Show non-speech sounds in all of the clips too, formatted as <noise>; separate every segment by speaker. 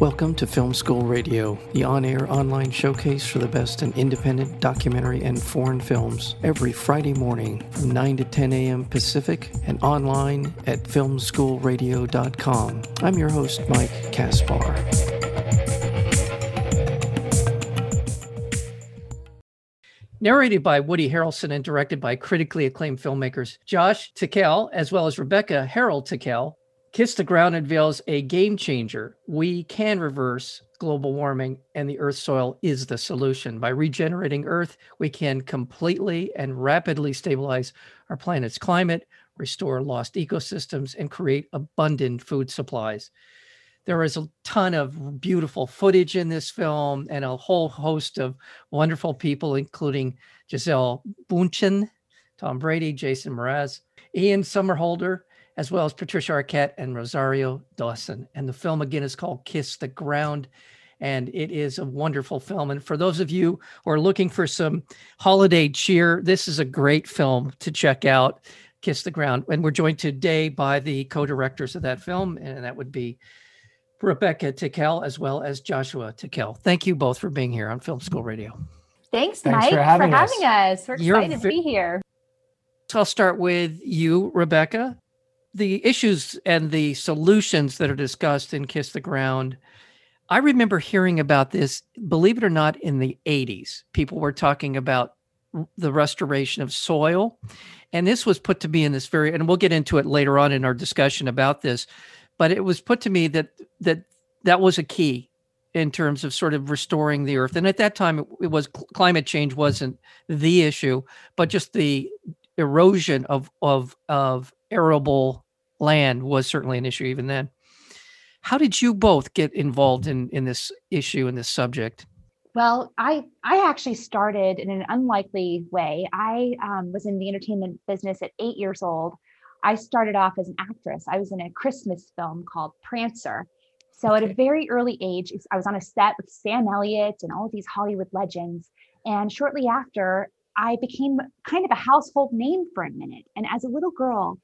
Speaker 1: Welcome to Film School Radio, the on air online showcase for the best in independent documentary and foreign films, every Friday morning from 9 to 10 a.m. Pacific and online at filmschoolradio.com. I'm your host, Mike Kaspar. Narrated by Woody Harrelson and directed by critically acclaimed filmmakers Josh Tickell, as well as Rebecca Harrell Tickell, Kiss the Ground unveils a game changer. We can reverse global warming, and the Earth soil is the solution. By regenerating Earth, we can completely and rapidly stabilize our planet's climate, restore lost ecosystems, and create abundant food supplies. There is a ton of beautiful footage in this film and a whole host of wonderful people, including Giselle Bündchen, Tom Brady, Jason Mraz, Ian Somerhalder, as well as Patricia Arquette and Rosario Dawson. And the film again is called Kiss the Ground. And it is a wonderful film. And for those of you who are looking for some holiday cheer, this is a great film to check out. Kiss the Ground. And we're joined today by the co directors of that film, and that would be Rebecca Tickell as well as Joshua Tickell. Thank you both for being here on Film School Radio.
Speaker 2: Thanks, Thanks Mike, for having, for having us. us. We're excited to be here.
Speaker 1: So I'll start with you, Rebecca the issues and the solutions that are discussed in Kiss the Ground, I remember hearing about this, believe it or not, in the 80s. People were talking about the restoration of soil. And this was put to me in this very, and we'll get into it later on in our discussion about this, but it was put to me that that that was a key in terms of sort of restoring the earth. And at that time, it, it was climate change wasn't the issue, but just the erosion of of of arable land was certainly an issue even then. How did you both get involved in in this issue and this subject?
Speaker 2: Well, I I actually started in an unlikely way. I um, was in the entertainment business at eight years old. I started off as an actress. I was in a Christmas film called Prancer. So okay. at a very early age, I was on a set with Sam Elliott and all of these Hollywood legends. And shortly after, I became kind of a household name for a minute. And as a little girl,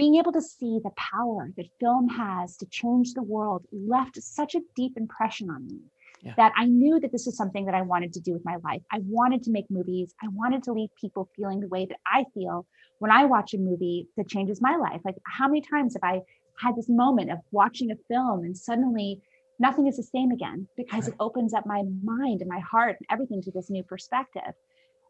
Speaker 2: being able to see the power that film has to change the world left such a deep impression on me yeah. that I knew that this was something that I wanted to do with my life. I wanted to make movies. I wanted to leave people feeling the way that I feel when I watch a movie that changes my life. Like, how many times have I had this moment of watching a film and suddenly nothing is the same again because right. it opens up my mind and my heart and everything to this new perspective.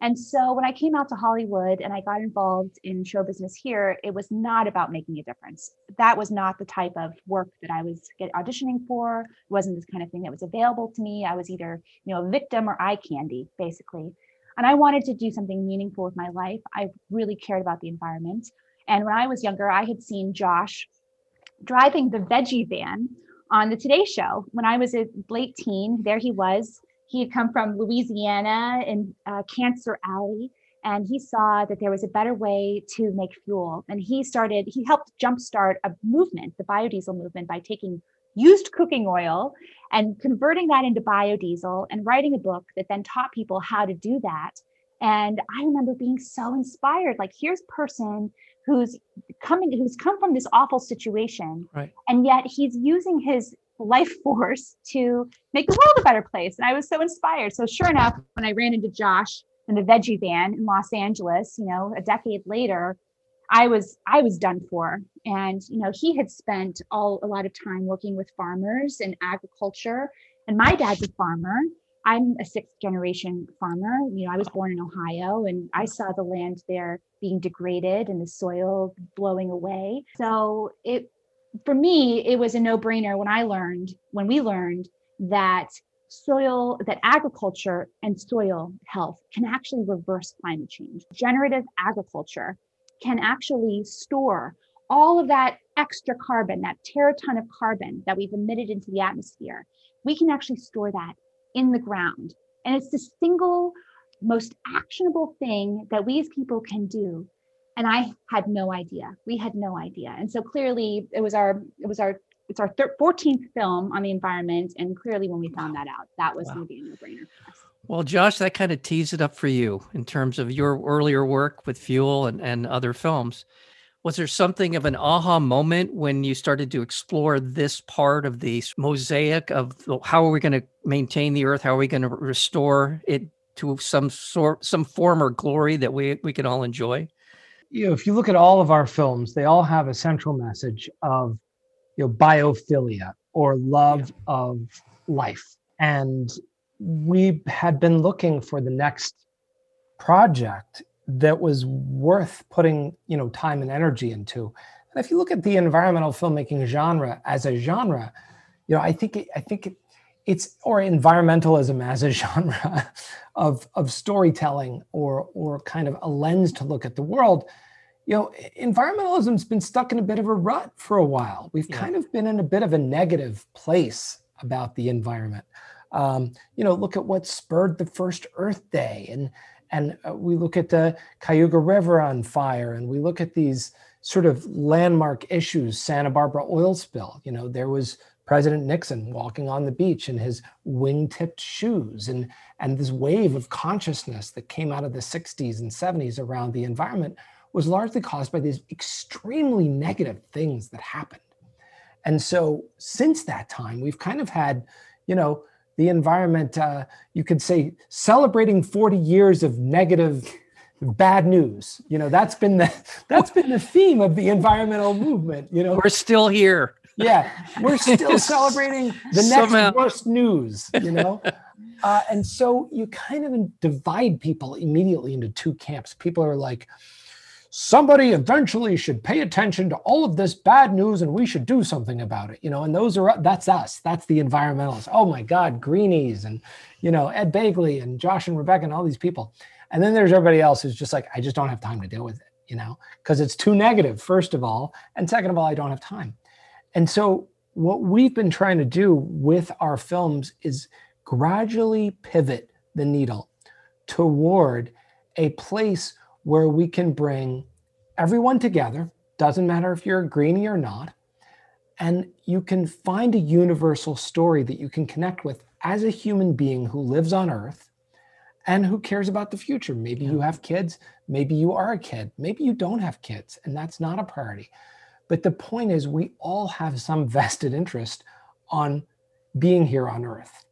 Speaker 2: And so when I came out to Hollywood and I got involved in show business here, it was not about making a difference. That was not the type of work that I was auditioning for. It wasn't this kind of thing that was available to me. I was either, you know, a victim or eye candy, basically. And I wanted to do something meaningful with my life. I really cared about the environment. And when I was younger, I had seen Josh driving the veggie van on the Today Show when I was a late teen. There he was he had come from Louisiana in uh, Cancer Alley, and he saw that there was a better way to make fuel. And he started, he helped jumpstart a movement, the biodiesel movement, by taking used cooking oil and converting that into biodiesel and writing a book that then taught people how to do that. And I remember being so inspired. Like, here's a person who's coming, who's come from this awful situation, right. and yet he's using his life <laughs> force to make the world a better place. And I was so inspired. So sure enough, when I ran into Josh in the veggie van in Los Angeles, you know, a decade later, I was I was done for. And you know, he had spent all a lot of time working with farmers and agriculture. And my dad's a farmer. I'm a sixth generation farmer. You know, I was born in Ohio and I saw the land there being degraded and the soil blowing away. So it for me, it was a no brainer when I learned, when we learned that soil, that agriculture and soil health can actually reverse climate change. Generative agriculture can actually store all of that extra carbon, that teraton of carbon that we've emitted into the atmosphere. We can actually store that in the ground. And it's the single most actionable thing that we as people can do and I had no idea. We had no idea. And so clearly it was our it was our it's our thir- 14th film on the environment and clearly when we found that out that was wow. going to be a no-brainer for us.
Speaker 1: Well, Josh, that kind of tees it up for you in terms of your earlier work with Fuel and, and other films. Was there something of an aha moment when you started to explore this part of the mosaic of how are we going to maintain the earth? How are we going to restore it to some sort, some form or glory that we we can all enjoy?
Speaker 3: You know, if you look at all of our films, they all have a central message of, you know, biophilia or love yeah. of life, and we had been looking for the next project that was worth putting you know time and energy into and if you look at the environmental filmmaking genre as a genre you know i think it, i think it, it's or environmentalism as a <laughs> genre of of storytelling or or kind of a lens to look at the world you know environmentalism's been stuck in a bit of a rut for a while we've yeah. kind of been in a bit of a negative place about the environment um, you know look at what spurred the first earth day and and uh, we look at the Cuyahoga River on fire, and we look at these sort of landmark issues, Santa Barbara oil spill. You know, there was President Nixon walking on the beach in his wing-tipped shoes, and and this wave of consciousness that came out of the 60s and 70s around the environment was largely caused by these extremely negative things that happened. And so since that time, we've kind of had, you know, the environment, uh, you could say, celebrating 40 years of negative, bad news. You know, that's been the <laughs> that's been the theme of the environmental movement. You know,
Speaker 1: we're still here.
Speaker 3: Yeah, <laughs> we're still celebrating the next Somehow. worst news. You know. <laughs> Uh, and so you kind of divide people immediately into two camps. People are like, somebody eventually should pay attention to all of this bad news and we should do something about it you know and those are that's us that's the environmentalists oh my god greenies and you know ed begley and josh and rebecca and all these people and then there's everybody else who's just like i just don't have time to deal with it you know because it's too negative first of all and second of all i don't have time and so what we've been trying to do with our films is gradually pivot the needle toward a place where we can bring everyone together, doesn't matter if you're a greenie or not, and you can find a universal story that you can connect with as a human being who lives on earth and who cares about the future. Maybe yeah. you have kids, maybe you are a kid, maybe you don't have kids, and that's not a priority. But the point is, we all have some vested interest on being here on earth.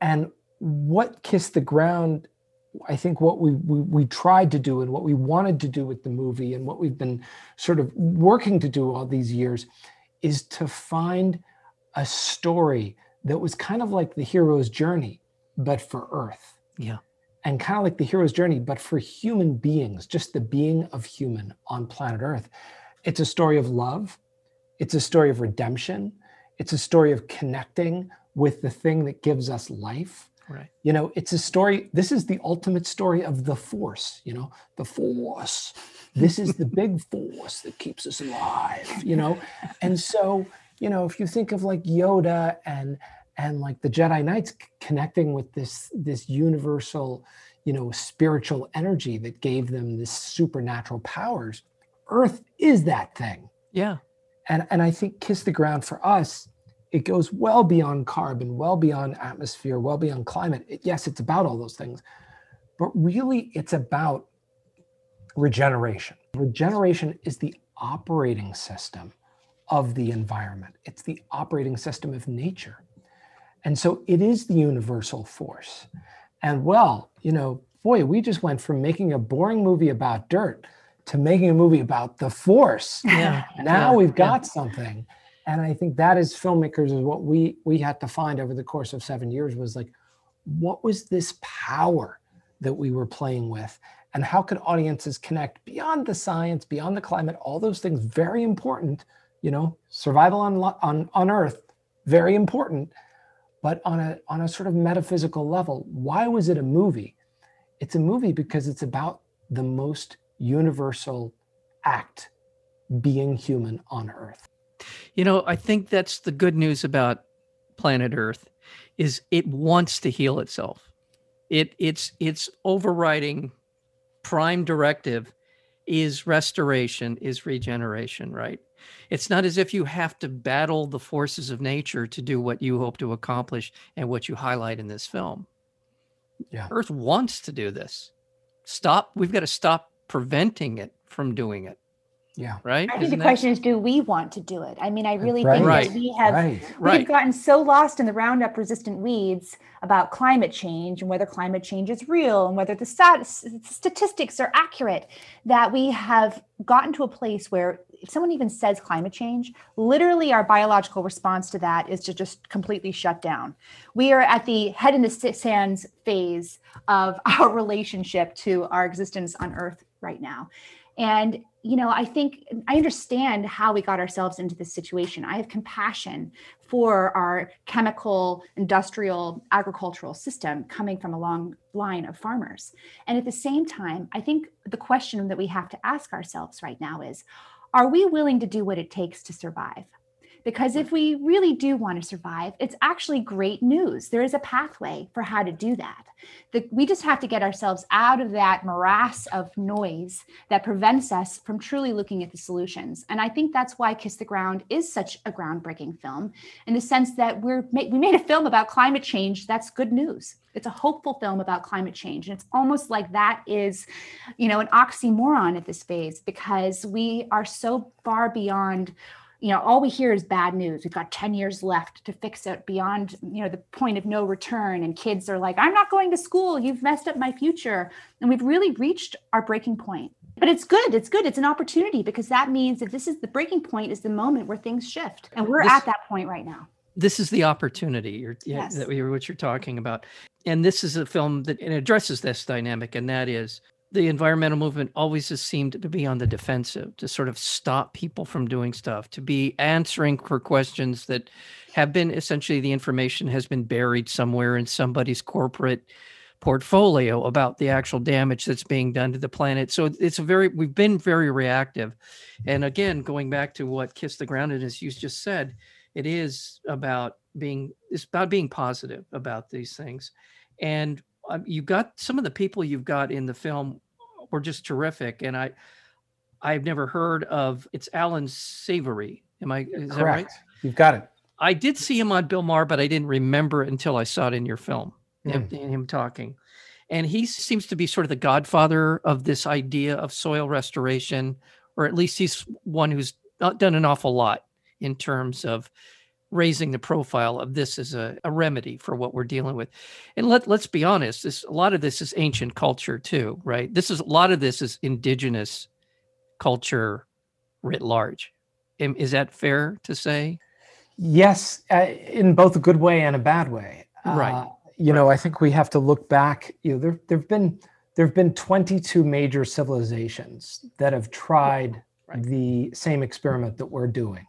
Speaker 3: And what Kiss the Ground I think what we, we, we tried to do and what we wanted to do with the movie and what we've been sort of working to do all these years is to find a story that was kind of like the hero's journey, but for Earth.
Speaker 1: Yeah.
Speaker 3: And kind of like the hero's journey, but for human beings, just the being of human on planet Earth. It's a story of love. It's a story of redemption. It's a story of connecting with the thing that gives us life
Speaker 1: Right.
Speaker 3: You know, it's a story. This is the ultimate story of the force, you know, the force. <laughs> This is the big force that keeps us alive, you know? And so, you know, if you think of like Yoda and and like the Jedi Knights connecting with this this universal, you know, spiritual energy that gave them this supernatural powers, Earth is that thing.
Speaker 1: Yeah.
Speaker 3: And and I think Kiss the Ground for us it goes well beyond carbon, well beyond atmosphere, well beyond climate. It, yes, it's about all those things, but really it's about regeneration. Regeneration is the operating system of the environment, it's the operating system of nature. And so it is the universal force. And well, you know, boy, we just went from making a boring movie about dirt to making a movie about the force.
Speaker 1: Yeah.
Speaker 3: now
Speaker 1: yeah.
Speaker 3: we've got yeah. something and i think that as filmmakers is what we we had to find over the course of seven years was like what was this power that we were playing with and how could audiences connect beyond the science beyond the climate all those things very important you know survival on on on earth very important but on a on a sort of metaphysical level why was it a movie it's a movie because it's about the most universal act being human on earth
Speaker 1: you know, I think that's the good news about planet Earth is it wants to heal itself. It it's its overriding prime directive is restoration, is regeneration, right? It's not as if you have to battle the forces of nature to do what you hope to accomplish and what you highlight in this film.
Speaker 3: Yeah.
Speaker 1: Earth wants to do this. Stop. We've got to stop preventing it from doing it.
Speaker 3: Yeah.
Speaker 1: Right.
Speaker 2: I think Isn't the question is, do we want to do it? I mean, I really
Speaker 3: right.
Speaker 2: think
Speaker 1: right.
Speaker 2: that we have
Speaker 1: right.
Speaker 2: we have gotten so lost in the Roundup resistant weeds about climate change and whether climate change is real and whether the stat- statistics are accurate that we have gotten to a place where if someone even says climate change, literally our biological response to that is to just completely shut down. We are at the head in the sands phase of <laughs> our relationship to our existence on Earth right now. And you know, I think I understand how we got ourselves into this situation. I have compassion for our chemical, industrial, agricultural system coming from a long line of farmers. And at the same time, I think the question that we have to ask ourselves right now is are we willing to do what it takes to survive? Because if we really do want to survive, it's actually great news. There is a pathway for how to do that. The, we just have to get ourselves out of that morass of noise that prevents us from truly looking at the solutions. And I think that's why Kiss the Ground is such a groundbreaking film in the sense that we're we made a film about climate change. That's good news. It's a hopeful film about climate change. And it's almost like that is, you know, an oxymoron at this phase because we are so far beyond you know all we hear is bad news. We've got 10 years left to fix it beyond you know the point of no return. And kids are like i'm not going to school. You've messed up my future. And we've really reached our breaking point. But it's good. It's good. It's an opportunity because that means that this is the breaking point is the moment where things shift. And we're this, at that point right now.
Speaker 1: This is the opportunity you're, yes. that you're what you're talking about. And this is a film that addresses this dynamic and that is the environmental movement always has seemed to be on the defensive, to sort of stop people from doing stuff, to be answering for questions that have been essentially the information has been buried somewhere in somebody's corporate portfolio about the actual damage that's being done to the planet. So it's a very we've been very reactive. And again, going back to what Kiss the Ground and as you just said, it is about being it's about being positive about these things. And um, you got some of the people you've got in the film were just terrific. And I, I've never heard of. It's Allan Savory. Am I? Is Correct. that right?
Speaker 3: You've got it.
Speaker 1: I did see him on Bill Maher, but I didn't remember it until I saw it in your film. Mm. Him, him talking, and he seems to be sort of the godfather of this idea of soil restoration, or at least he's one who's done an awful lot in terms of raising the profile of this as a, a remedy for what we're dealing with. And let let's be honest, this a lot of this is ancient culture too, right? This is a lot of this is indigenous culture writ large. Is that fair to say?
Speaker 3: Yes, uh, in both a good way and a bad way.
Speaker 1: Right. Uh,
Speaker 3: you right. know, I think we have to look back. You know, there there've been there've been 22 major civilizations that have tried right. the same experiment that we're doing.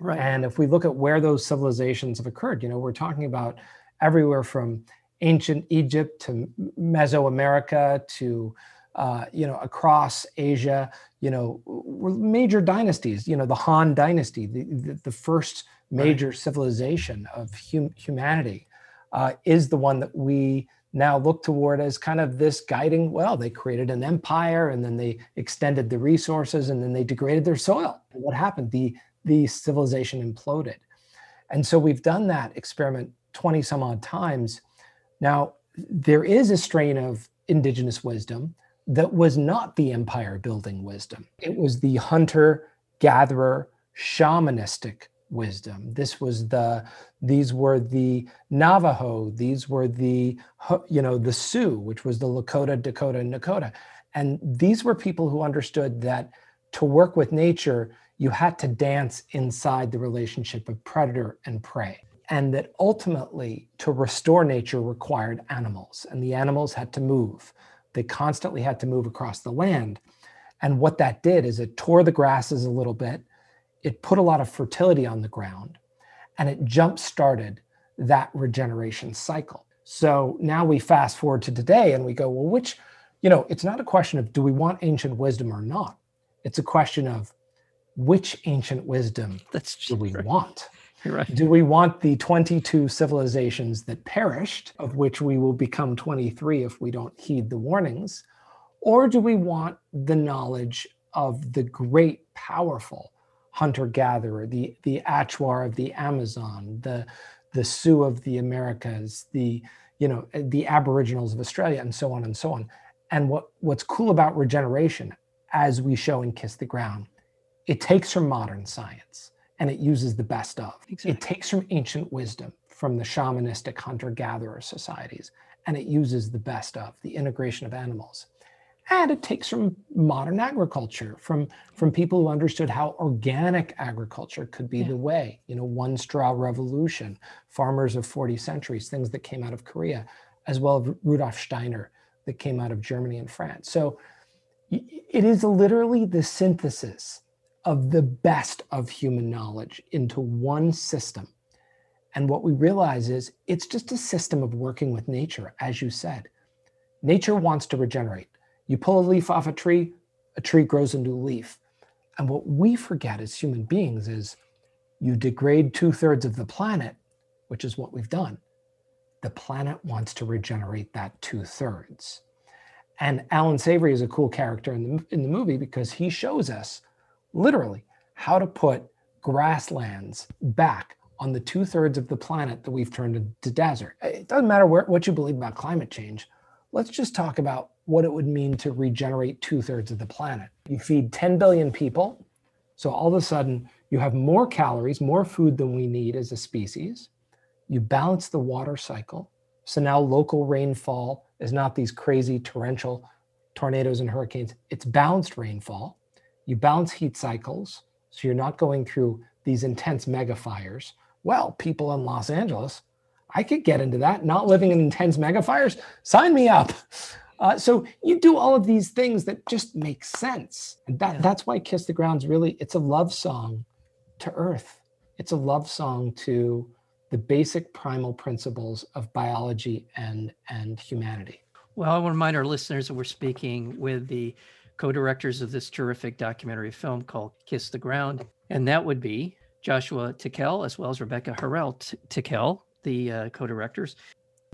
Speaker 1: Right.
Speaker 3: And if we look at where those civilizations have occurred, you know, we're talking about everywhere from ancient Egypt to Mesoamerica to uh, you know across Asia. You know, major dynasties. You know, the Han Dynasty, the the, the first major right. civilization of hum- humanity, uh, is the one that we now look toward as kind of this guiding well they created an empire and then they extended the resources and then they degraded their soil what happened the the civilization imploded. And so we've done that experiment 20 some odd times. Now, there is a strain of indigenous wisdom that was not the empire building wisdom. It was the hunter gatherer shamanistic wisdom. This was the these were the Navajo, these were the you know the Sioux, which was the Lakota, Dakota, and Nakota. And these were people who understood that to work with nature, you had to dance inside the relationship of predator and prey. And that ultimately, to restore nature required animals, and the animals had to move. They constantly had to move across the land. And what that did is it tore the grasses a little bit, it put a lot of fertility on the ground, and it jump started that regeneration cycle. So now we fast forward to today and we go, well, which, you know, it's not a question of do we want ancient wisdom or not? It's a question of which ancient wisdom <laughs>
Speaker 1: That's
Speaker 3: do we want? <laughs>
Speaker 1: Right.
Speaker 3: Do we want the 22 civilizations that perished, of which we will become 23 if we don't heed the warnings? Or do we want the knowledge of the great, powerful hunter gatherer, the, the Achuar of the Amazon, the, the Sioux of the Americas, the, you know, the Aboriginals of Australia, and so on and so on? And what, what's cool about regeneration, as we show in Kiss the Ground, it takes from modern science and it uses the best of.
Speaker 1: Exactly.
Speaker 3: It takes from ancient wisdom, from the shamanistic hunter gatherer societies, and it uses the best of the integration of animals. And it takes from modern agriculture, from, from people who understood how organic agriculture could be
Speaker 1: Yeah.
Speaker 3: the way, you know, one straw revolution, farmers of 40 centuries, things that came out of Korea, as well as Rudolf Steiner that came out of Germany and France. So it is literally the synthesis of the best of human knowledge into one system. And what we realize is it's just a system of working with nature, as you said. Nature wants to regenerate. You pull a leaf off a tree, a tree grows a new leaf. And what we forget as human beings is you degrade two thirds of the planet, which is what we've done. The planet wants to regenerate that two thirds. And Allan Savory is a cool character in the, in the movie because he shows us literally how to put grasslands back on the two thirds of the planet that we've turned into desert. It doesn't matter where, what you believe about climate change. Let's just talk about what it would mean to regenerate two thirds of the planet. You feed 10 billion people. So all of a sudden, you have more calories, more food than we need as a species. You balance the water cycle. So now local rainfall is not these crazy torrential tornadoes and hurricanes, it's balanced rainfall. You balance heat cycles. So you're not going through these intense mega fires. Well, people in Los Angeles, I could get into that. Not living in intense mega fires, sign me up. Uh, so you do all of these things that just make sense. And that,
Speaker 1: Yeah.
Speaker 3: that's why Kiss the Ground's really, it's a love song to Earth. It's a love song to the basic primal principles of biology and, and humanity.
Speaker 1: Well, I want to remind our listeners that we're speaking with the co-directors of this terrific documentary film called Kiss the Ground, and that would be Joshua Tickell as well as Rebecca Harrell Tickell, the uh, co-directors.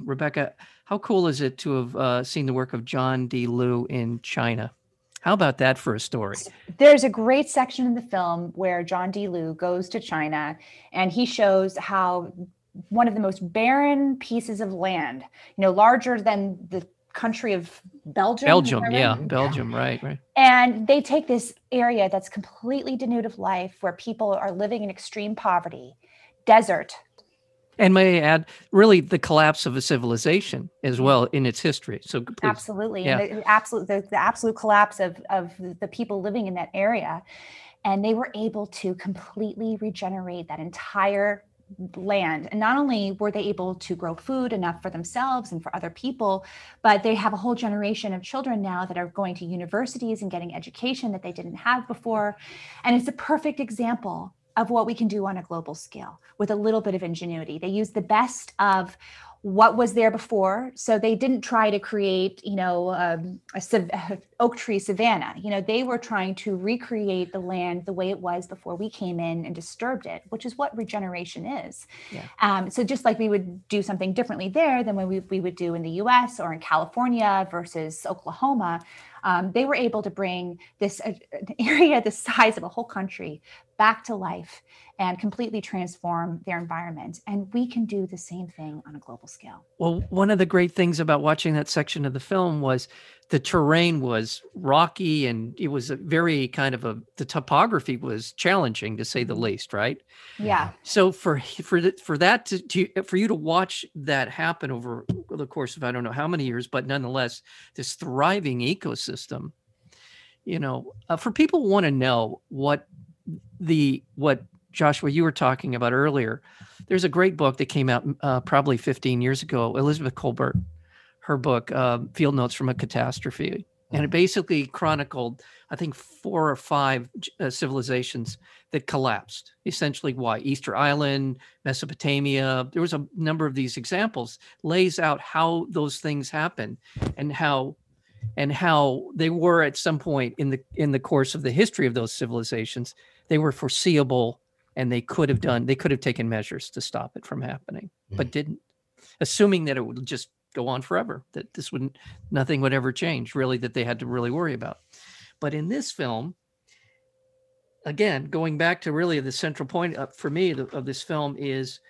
Speaker 1: Rebecca, how cool is it to have uh, seen the work of John D. Liu in China? How about that for a story?
Speaker 2: There's a great section in the film where John D. Liu goes to China and he shows how one of the most barren pieces of land, you know, larger than the country of Belgium.
Speaker 1: Belgium,
Speaker 2: if I
Speaker 1: yeah. Belgium, right, right.
Speaker 2: And they take this area that's completely denuded of life where people are living in extreme poverty, desert.
Speaker 1: And may I add, really the collapse of a civilization as well in its history. So please.
Speaker 2: Absolutely.
Speaker 1: Yeah.
Speaker 2: And the absolute the, the absolute collapse of, of the people living in that area. And they were able to completely regenerate that entire land. And not only were they able to grow food enough for themselves and for other people, but they have a whole generation of children now that are going to universities and getting education that they didn't have before. And it's a perfect example of what we can do on a global scale with a little bit of ingenuity. They use the best of what was there before. So they didn't try to create, you know, um, a sav- <laughs> oak tree savanna. You know, they were trying to recreate the land the way it was before we came in and disturbed it, which is what regeneration is.
Speaker 1: Yeah.
Speaker 2: Um, so just like we would do something differently there than what we, we would do in the U.S. or in California versus Oklahoma, um, they were able to bring this uh, <laughs> area the size of a whole country back to life and completely transform their environment. And we can do the same thing on a global scale.
Speaker 1: Well, one of the great things about watching that section of the film was the terrain was rocky and it was a very kind of a the topography was challenging to say the least, right?
Speaker 2: Yeah.
Speaker 1: So for for the, for that to, to for you to watch that happen over the course of I don't know how many years, but nonetheless, this thriving ecosystem, you know, uh, for people want to know what the what Joshua you were talking about earlier, there's a great book that came out uh, probably 15 years ago. Elizabeth Kolbert, her book uh, Field Notes from a Catastrophe, and it basically chronicled I think four or five uh, civilizations that collapsed. Essentially, why Easter Island, Mesopotamia. There was a number of these examples. Lays out how those things happen and how and how they were at some point in the in the course of the history of those civilizations they were foreseeable and they could have done they could have taken measures to stop it from happening but didn't assuming that it would just go on forever that this wouldn't nothing would ever change really that they had to really worry about but in this film again going back to really the central point of, for me of of this film is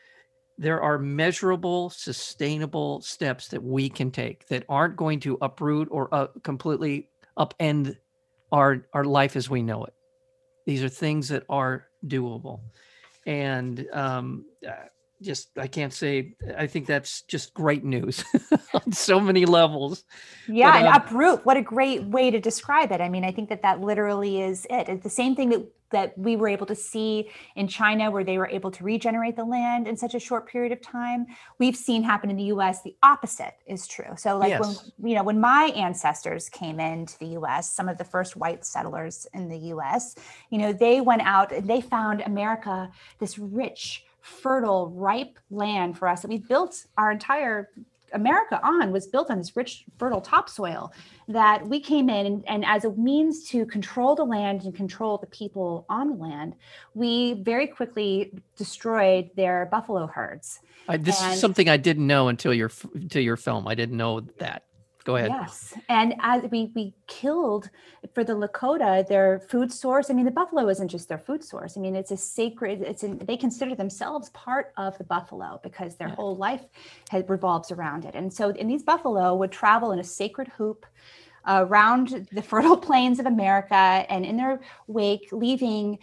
Speaker 1: there are measurable sustainable steps that we can take that aren't going to uproot or uh, completely upend our our life as we know it These are things that are doable. And um, uh, just I can't say I think that's just great news <laughs> on so many levels.
Speaker 2: Yeah, but, and um, uproot. What a great way to describe it. I mean, I think that that literally is it. It's the same thing that that we were able to see in China, where they were able to regenerate the land in such a short period of time. We've seen happen in the U.S. The opposite is true. So, like yes. when you know when my ancestors came into the U.S., some of the first white settlers in the U.S., you know, they went out and they found America this rich fertile, ripe land for us that we built our entire America on was built on this rich, fertile topsoil that we came in and, and, as a means to control the land and control the people on the land, we very quickly destroyed their buffalo herds.
Speaker 1: I, this and, is something I didn't know until your until your film. I didn't know that. Go ahead.
Speaker 2: Yes, and as we we killed for the Lakota their food source. I mean, the buffalo isn't just their food source. I mean, it's a sacred. It's an, they consider themselves part of the buffalo because their yeah. whole life has, revolves around it. And so, and these buffalo would travel in a sacred hoop around the fertile <laughs> plains of America and in their wake, leaving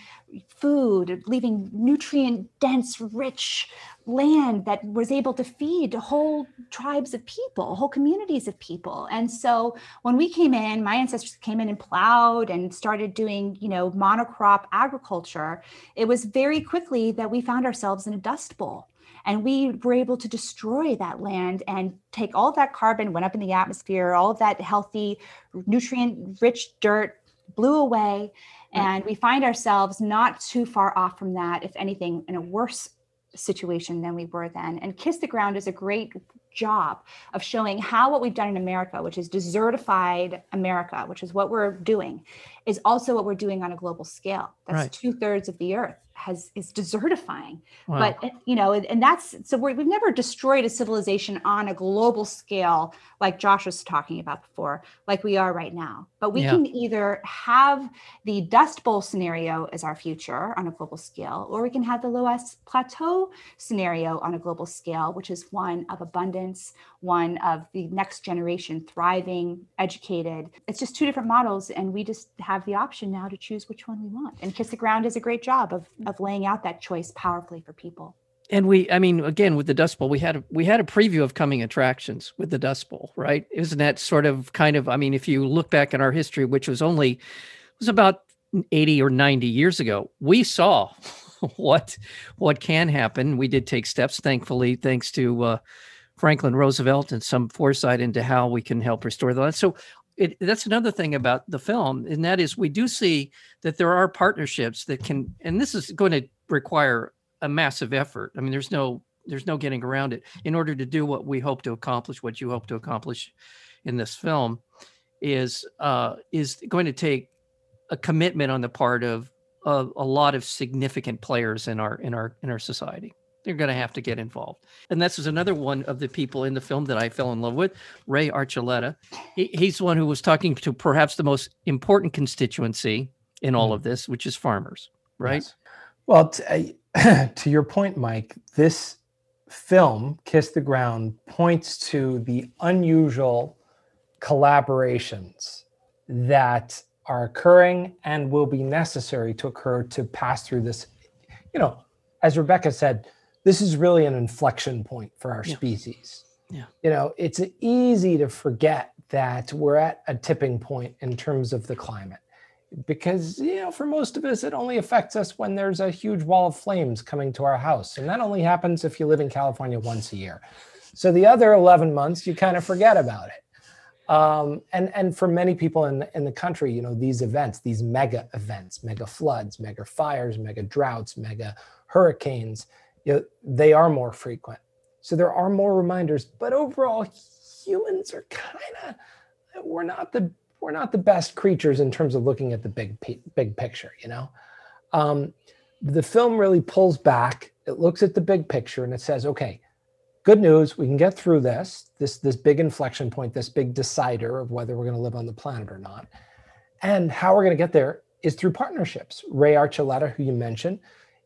Speaker 2: food, leaving nutrient dense, rich land that was able to feed whole tribes of people, whole communities of people. And so when we came in, my ancestors came in and plowed and started doing, you know, monocrop agriculture, it was very quickly that we found ourselves in a dust bowl. And we were able to destroy that land and take all that carbon, went up in the atmosphere, all of that healthy, nutrient rich dirt blew away. And we find ourselves not too far off from that, if anything, in a worse situation than we were then. And Kiss the Ground is a great job of showing how what we've done in America, which is desertified America, which is what we're doing, is also what we're doing on a global scale. That's right. two thirds of the earth has is desertifying wow. but you know and that's so we have never destroyed a civilization on a global scale like josh was talking about before like we are right now but we yeah. can either have the dust bowl scenario as our future on a global scale or we can have the Loess plateau scenario on a global scale which is one of abundance one of the next generation thriving educated it's just two different models and we just have the option now to choose which one we want and kiss the ground is a great job of of laying out that choice powerfully for people.
Speaker 1: And we i mean again with the dust bowl we had a we had a preview of coming attractions with the dust bowl right? Isn't that sort of kind of i mean if you look back in our history which was only was about 80 or 90 years ago we saw <laughs> what what can happen. We did take steps thankfully thanks to uh, franklin roosevelt and some foresight into how we can help restore the land. So it, that's another thing about the film, and that is we do see that there are partnerships that can, and this is going to require a massive effort. I mean, there's no there's no getting around it. In order to do what we hope to accomplish, what you hope to accomplish in this film, is uh, is going to take a commitment on the part of, of a lot of significant players in our in our in our society they're going to have to get involved. And this is another one of the people in the film that I fell in love with, Ray Archuleta. He, he's the one who was talking to perhaps the most important constituency in all mm. of this, which is farmers, right? Yes.
Speaker 3: Well, uh, <clears throat> to your point, Mike, this film, Kiss the Ground, points to the unusual collaborations that are occurring and will be necessary to occur to pass through this. You know, as Rebecca said, this is really an inflection point for our yeah. species.
Speaker 1: Yeah.
Speaker 3: You know, it's easy to forget that we're at a tipping point in terms of the climate because you know for most of us it only affects us when there's a huge wall of flames coming to our house and that only happens if you live in california once a year so the other 11 months you kind of forget about it um, and and for many people in in the country you know these events these mega events mega floods mega fires mega droughts mega hurricanes you know, they are more frequent. So there are more reminders, but overall, humans are kind of we're not the we're not the best creatures in terms of looking at the big big picture. You know, um, the film really pulls back. It looks at the big picture and it says, okay, good news, we can get through this this this big inflection point, this big decider of whether we're going to live on the planet or not, and how we're going to get there is through partnerships. Ray Archuleta, who you mentioned,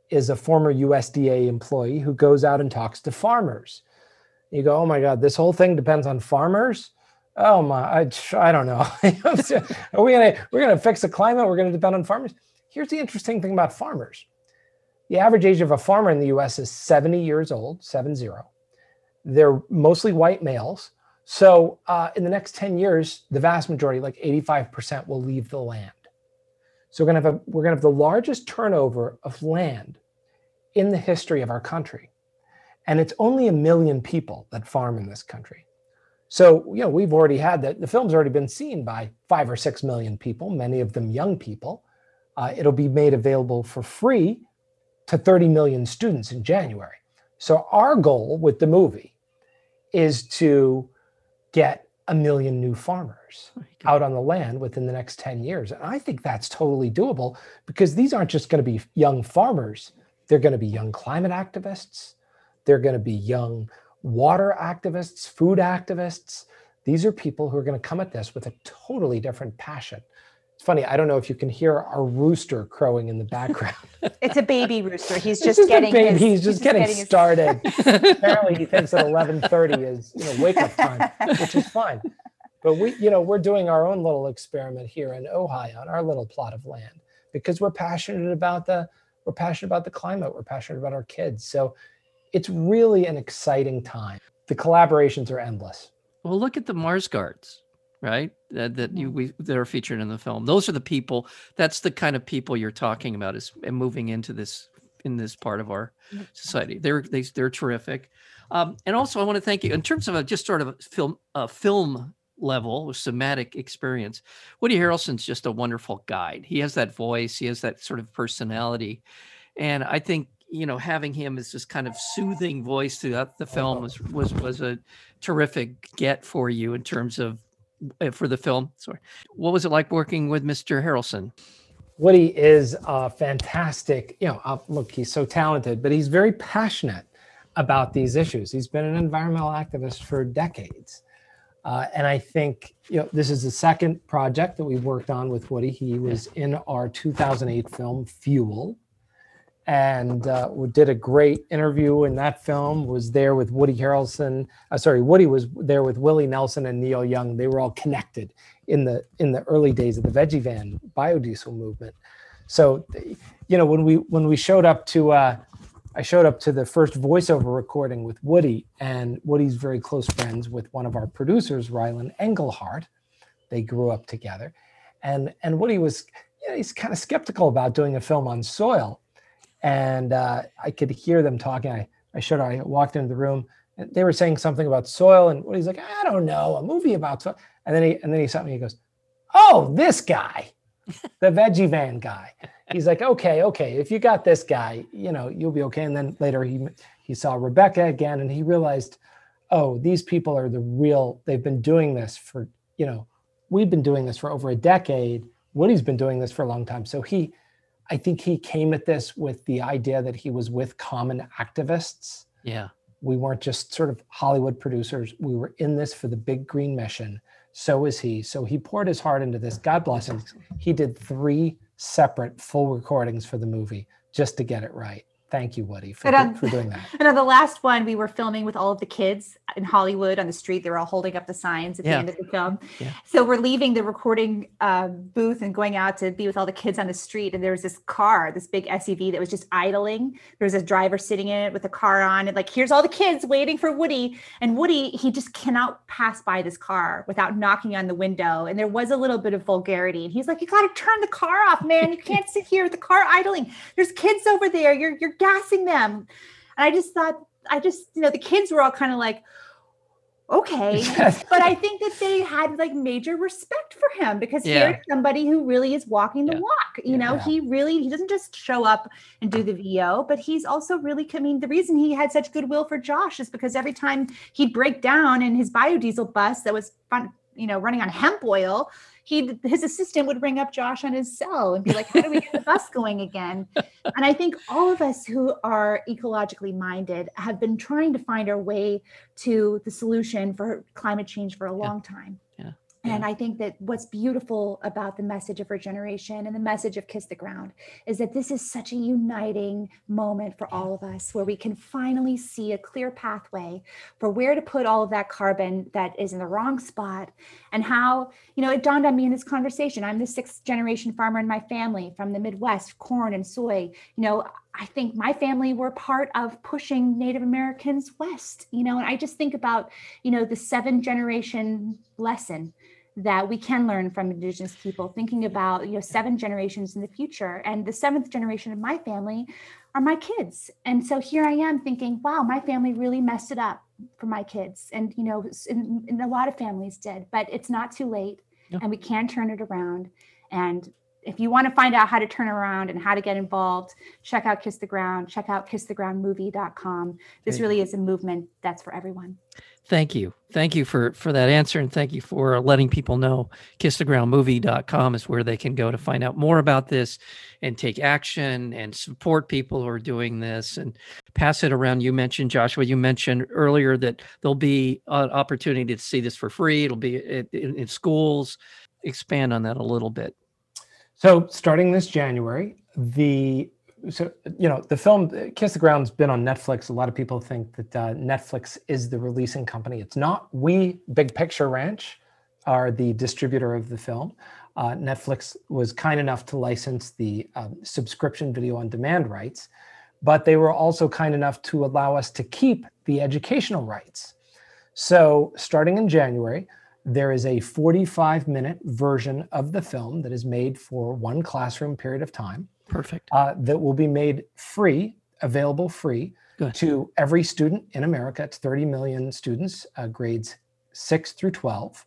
Speaker 3: is a former USDA employee who goes out and talks to farmers. You go, oh my God, this whole thing depends on farmers. Oh my, I, I don't know. <laughs> Are we gonna we're gonna fix the climate? We're gonna depend on farmers. here's the interesting thing about farmers. The average age of a farmer in the US is 70 years old, seven zero. They're mostly white males. So uh, in the next 10 years, the vast majority, like 85%, will leave the land. So we're gonna have a, we're gonna have the largest turnover of land in the history of our country. And it's only a million people that farm in this country. So, you know, we've already had that. The film's already been seen by five or six million people, many of them young people. Uh, it'll be made available for free to 30 million students in January. So, our goal with the movie is to get a million new farmers oh out on the land within the next 10 years. And I think that's totally doable because these aren't just going to be young farmers, they're going to be young climate activists, they're going to be young water activists, food activists. These are people who are going to come at this with a totally different passion. It's funny, I don't know if you can hear our rooster crowing in the background. <laughs>
Speaker 2: it's a baby rooster. He's just, just getting
Speaker 3: his, he's, just he's getting getting started. <laughs> Apparently he thinks that 11:30 is, you know, wake up time, which is fine. But we, you know, we're doing our own little experiment here in Ohio on our little plot of land because we're passionate about the we're passionate about the climate, we're passionate about our kids. So it's really an exciting time. The collaborations are endless.
Speaker 1: Well, look at the Mars guards, right? That, that you we, that are featured in the film. Those are the people. That's the kind of people you're talking about is moving into this in this part of our society. They're they, are they are terrific. Um, and also, I want to thank you in terms of a, just sort of a film a film level somatic experience. Woody Harrelson's just a wonderful guide. He has that voice. He has that sort of personality, and I think you know, having him as this kind of soothing voice throughout the film was was was a terrific get for you in terms of for the film. Sorry, what was it like working with Mr. Harrelson?
Speaker 3: Woody is uh, fantastic. You know, uh, look, he's so talented, but he's very passionate about these issues. He's been an environmental activist for decades. Uh, and I think you know this is the second project that we've worked on with Woody. He was in our 2008 film Fuel, and uh, did a great interview in that film. Was there with Woody Harrelson. Uh, sorry, Woody was there with Willie Nelson and Neil Young. They were all connected in the in the early days of the Veggie Van biodiesel movement. So, you know, when we when we showed up to, uh, I showed up to the first voiceover recording with Woody, and Woody's very close friends with one of our producers, Ryland Engelhart. They grew up together, and and Woody was, you know, he's kind of skeptical about doing a film on soil and uh, I could hear them talking. I, I showed I walked into the room and they were saying something about soil and he's like, I don't know, a movie about soil. And then he and then he saw me, he goes, Oh, this guy, <laughs> the veggie van guy. He's like, okay, okay, if you got this guy, you know, you'll be okay. And then later he he saw Rebecca again and he realized, oh, these people are the real, they've been doing this for, you know, we've been doing this for over a decade. Woody's been doing this for a long time. So he I think he came at this with the idea that he was with common activists.
Speaker 1: Yeah.
Speaker 3: We weren't just sort of Hollywood producers. We were in this for the big green mission. So is he. So he poured his heart into this. God bless him. He did three separate full recordings for the movie just to get it right. Thank you, Woody, for, on, for doing that. <laughs>
Speaker 2: And on the last one, we were filming with all of the kids in Hollywood on the street. They were all holding up the signs at yeah. the end of the film. Yeah. So we're leaving the recording uh, booth and going out to be with all the kids on the street. And there was this car, this big SUV that was just idling. There was a driver sitting in it with a car on. And like, here's all the kids waiting for Woody. And Woody, he just cannot pass by this car without knocking on the window. And there was a little bit of vulgarity. And he's like, you got to turn the car off, man. You can't <laughs> sit here with the car idling. There's kids over there. You're, you're gassing them. And I just thought, I just, you know, the kids were all kind of like, okay. <laughs> but I think that they had like major respect for him because yeah. here's somebody who really is walking the yeah. walk. You know, yeah. he really, he doesn't just show up and do the VO, but he's also really, I mean, the reason he had such goodwill for Josh is because every time he'd break down in his biodiesel bus that was fun, you know, running on hemp oil, he his assistant would ring up Josh on his cell and be like, "How do we get the bus going again?" <laughs> And I think all of us who are ecologically minded have been trying to find our way to the solution for climate change for a long time. And I think that what's beautiful about the message of regeneration and the message of Kiss the Ground is that this is such a uniting moment for all of us where we can finally see a clear pathway for where to put all of that carbon that is in the wrong spot and how, you know, it dawned on me in this conversation. I'm the sixth generation farmer in my family from the Midwest, corn and soy. You know, I think my family were part of pushing Native Americans west, you know, and I just think about, you know, the seven generation lesson that we can learn from indigenous people thinking about you know seven generations in the future. And the seventh generation of my family are my kids. And so here i am thinking wow my family really messed it up for my kids. And you know and, and a lot of families did but it's not too late and we can turn it around. And if you want to find out how to turn around and how to get involved, check out Kiss the Ground, check out kissthegroundmovie.com. This really is a movement that's for everyone.
Speaker 1: Thank you. Thank you for for that answer and thank you for letting people know kissthegroundmovie.com is where they can go to find out more about this and take action and support people who are doing this and pass it around. You mentioned Joshua, you mentioned earlier that there'll be an opportunity to see this for free. It'll be in, in schools. Expand on that a little bit.
Speaker 3: So starting this January, the so you know the film Kiss the Ground's been on Netflix. A lot of people think that uh, Netflix is the releasing company. It's not. We Big Picture Ranch are the distributor of the film. Uh, Netflix was kind enough to license the um, subscription video on demand rights, but they were also kind enough to allow us to keep the educational rights. So starting in January, there is a 45 minute version of the film that is made for one classroom period of time.
Speaker 1: Perfect.
Speaker 3: Uh, that will be made free, available free Good. to every student in America. It's 30 million students, uh, grades 6 through 12.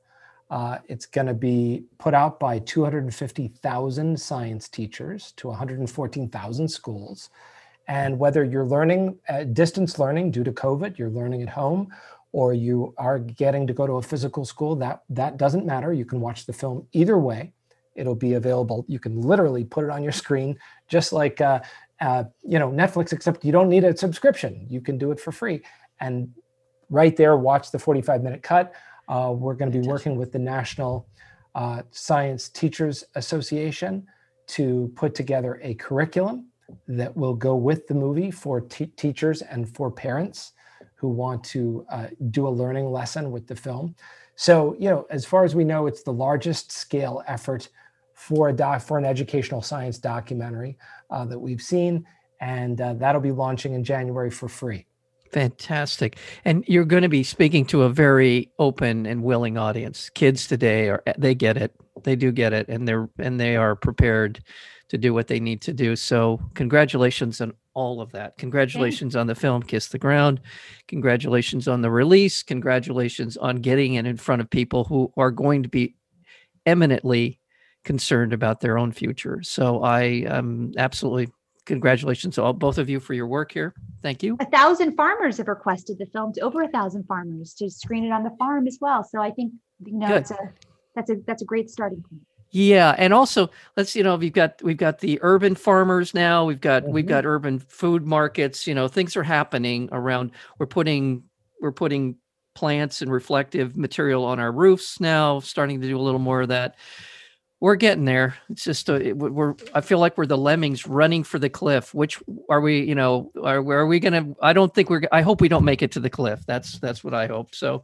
Speaker 3: Uh, it's going to be put out by 250,000 science teachers to 114,000 schools. And whether you're learning uh, distance learning due to COVID, you're learning at home, or you are getting to go to a physical school, that that doesn't matter. You can watch the film either way. It'll be available. You can literally put it on your screen, just like uh, uh, you know Netflix, except you don't need a subscription. You can do it for free, and right there, watch the 45 minute cut. Uh, we're going to be working with the National uh, Science Teachers Association to put together a curriculum that will go with the movie for t- teachers and for parents who want to uh, do a learning lesson with the film. So, you know, as far as we know, it's the largest scale effort for a doc, for an educational science documentary uh, that we've seen, and uh, that'll be launching in January for free.
Speaker 1: Fantastic. And you're going to be speaking to a very open and willing audience. Kids today are they get it. They do get it and they're and they are prepared to do what they need to do. So, congratulations on all of that. Congratulations on the film Kiss the Ground. Congratulations on the release. Congratulations on getting it in front of people who are going to be eminently concerned about their own future. So I am absolutely congratulations to all both of you for your work here. Thank you.
Speaker 2: A thousand farmers have requested the film to over a thousand farmers to screen it on the farm as well. So I think you know Good. it's a that's a that's a great starting point.
Speaker 1: Yeah, and also let's you know we've got we've got the urban farmers now. We've got mm-hmm. we've got urban food markets. You know things are happening around. We're putting we're putting plants and reflective material on our roofs now. Starting to do a little more of that. We're getting there. It's just a, we're. I feel like we're the lemmings running for the cliff. Which are we? You know, are, where are we gonna? I don't think we're. I hope we don't make it to the cliff. That's that's what I hope. So,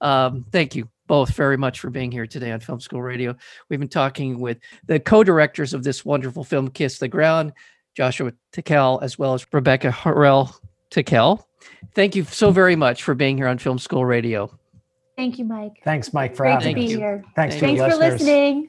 Speaker 1: um, thank you both very much for being here today on Film School Radio. We've been talking with the co-directors of this wonderful film, Kiss the Ground, Joshua Tickell, as well as Rebecca Harrell Tickell. Thank you so very much for being here on Film School Radio.
Speaker 2: Thank you, Mike.
Speaker 3: Thanks, Mike, for
Speaker 2: Great
Speaker 3: having
Speaker 2: to
Speaker 3: be
Speaker 2: us. here.
Speaker 3: Thanks,
Speaker 2: Thanks for listening.